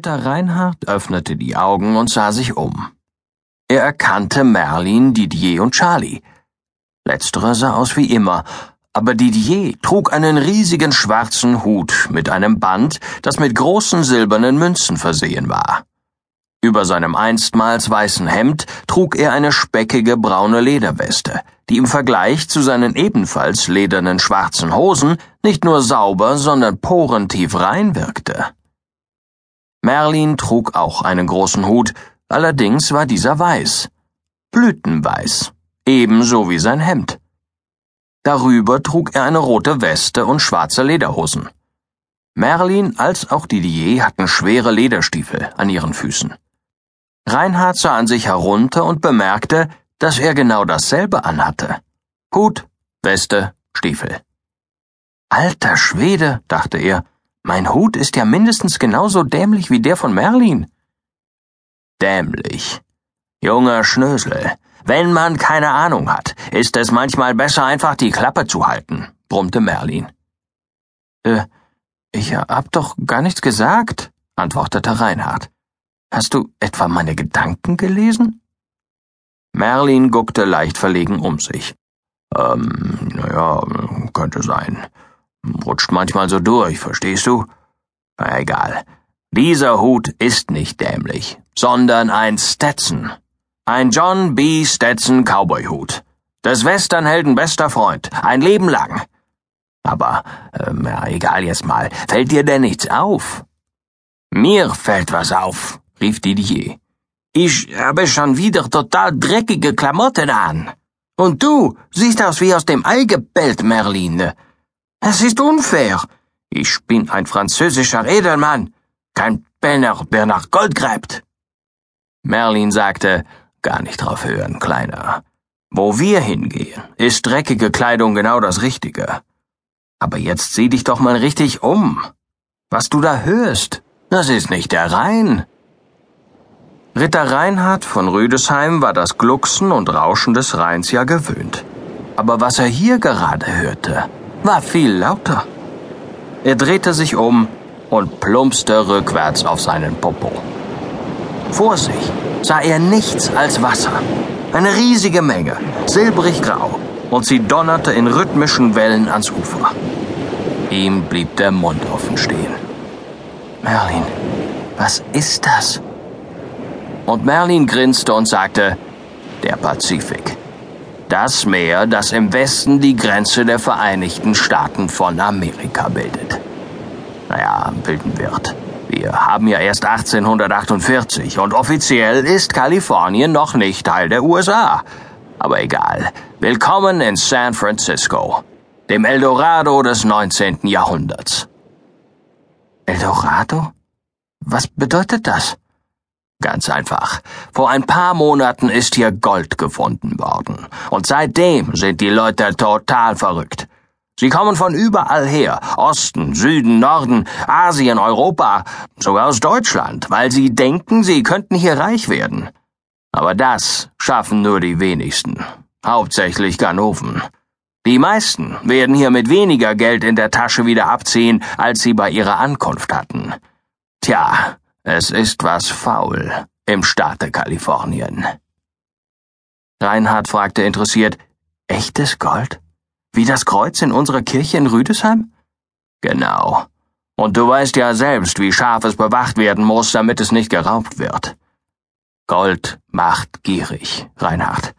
Ritter Reinhard öffnete die Augen und sah sich um. Er erkannte Merlin, Didier und Charlie. Letzterer sah aus wie immer, aber Didier trug einen riesigen schwarzen Hut mit einem Band, das mit großen silbernen Münzen versehen war. Über seinem einstmals weißen Hemd trug er eine speckige braune Lederweste, die im Vergleich zu seinen ebenfalls ledernen schwarzen Hosen nicht nur sauber, sondern porentief rein wirkte. Merlin trug auch einen großen Hut, allerdings war dieser weiß, blütenweiß, ebenso wie sein Hemd. Darüber trug er eine rote Weste und schwarze Lederhosen. Merlin als auch Didier hatten schwere Lederstiefel an ihren Füßen. Reinhard sah an sich herunter und bemerkte, dass er genau dasselbe anhatte. Hut, Weste, Stiefel. Alter Schwede, dachte er, mein Hut ist ja mindestens genauso dämlich wie der von Merlin. Dämlich. Junger Schnösel, wenn man keine Ahnung hat, ist es manchmal besser, einfach die Klappe zu halten, brummte Merlin. Äh, ich hab doch gar nichts gesagt, antwortete Reinhard. Hast du etwa meine Gedanken gelesen? Merlin guckte leicht verlegen um sich. Ähm, naja, könnte sein. Rutscht manchmal so durch, verstehst du? Na egal. Dieser Hut ist nicht dämlich, sondern ein Stetson. Ein John B. Stetson Cowboy-Hut. Des Westernhelden bester Freund. Ein Leben lang. Aber, ähm, ja, egal jetzt mal. Fällt dir denn nichts auf? Mir fällt was auf, rief Didier. Ich habe schon wieder total dreckige Klamotten an. Und du siehst aus wie aus dem Ei gebellt, Merline. Es ist unfair. Ich bin ein französischer Edelmann, kein Penner, der nach Gold gräbt. Merlin sagte, gar nicht drauf hören, Kleiner. Wo wir hingehen, ist dreckige Kleidung genau das Richtige. Aber jetzt sieh dich doch mal richtig um. Was du da hörst, das ist nicht der Rhein. Ritter Reinhard von Rüdesheim war das Glucksen und Rauschen des Rheins ja gewöhnt. Aber was er hier gerade hörte, war viel lauter. Er drehte sich um und plumpste rückwärts auf seinen Popo. Vor sich sah er nichts als Wasser. Eine riesige Menge, silbrig grau, und sie donnerte in rhythmischen Wellen ans Ufer. Ihm blieb der Mund offen stehen. Merlin, was ist das? Und Merlin grinste und sagte, der Pazifik. Das Meer, das im Westen die Grenze der Vereinigten Staaten von Amerika bildet. Naja, bilden wird. Wir haben ja erst 1848 und offiziell ist Kalifornien noch nicht Teil der USA. Aber egal. Willkommen in San Francisco, dem Eldorado des 19. Jahrhunderts. Eldorado? Was bedeutet das? Ganz einfach. Vor ein paar Monaten ist hier Gold gefunden worden. Und seitdem sind die Leute total verrückt. Sie kommen von überall her. Osten, Süden, Norden, Asien, Europa, sogar aus Deutschland, weil sie denken, sie könnten hier reich werden. Aber das schaffen nur die wenigsten. Hauptsächlich Ganoven. Die meisten werden hier mit weniger Geld in der Tasche wieder abziehen, als sie bei ihrer Ankunft hatten. Tja, es ist was faul im Staate Kalifornien. Reinhard fragte interessiert, echtes Gold? Wie das Kreuz in unserer Kirche in Rüdesheim? Genau. Und du weißt ja selbst, wie scharf es bewacht werden muss, damit es nicht geraubt wird. Gold macht gierig, Reinhard.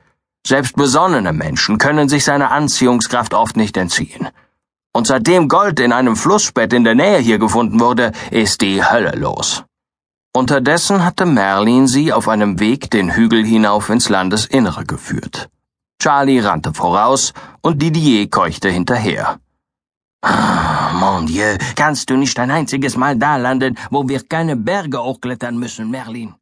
Selbst besonnene Menschen können sich seiner Anziehungskraft oft nicht entziehen. Und seitdem Gold in einem Flussbett in der Nähe hier gefunden wurde, ist die Hölle los. Unterdessen hatte Merlin sie auf einem Weg den Hügel hinauf ins Landesinnere geführt. Charlie rannte voraus und Didier keuchte hinterher. Ah, mon Dieu, kannst du nicht ein einziges Mal da landen, wo wir keine Berge hochklettern müssen, Merlin?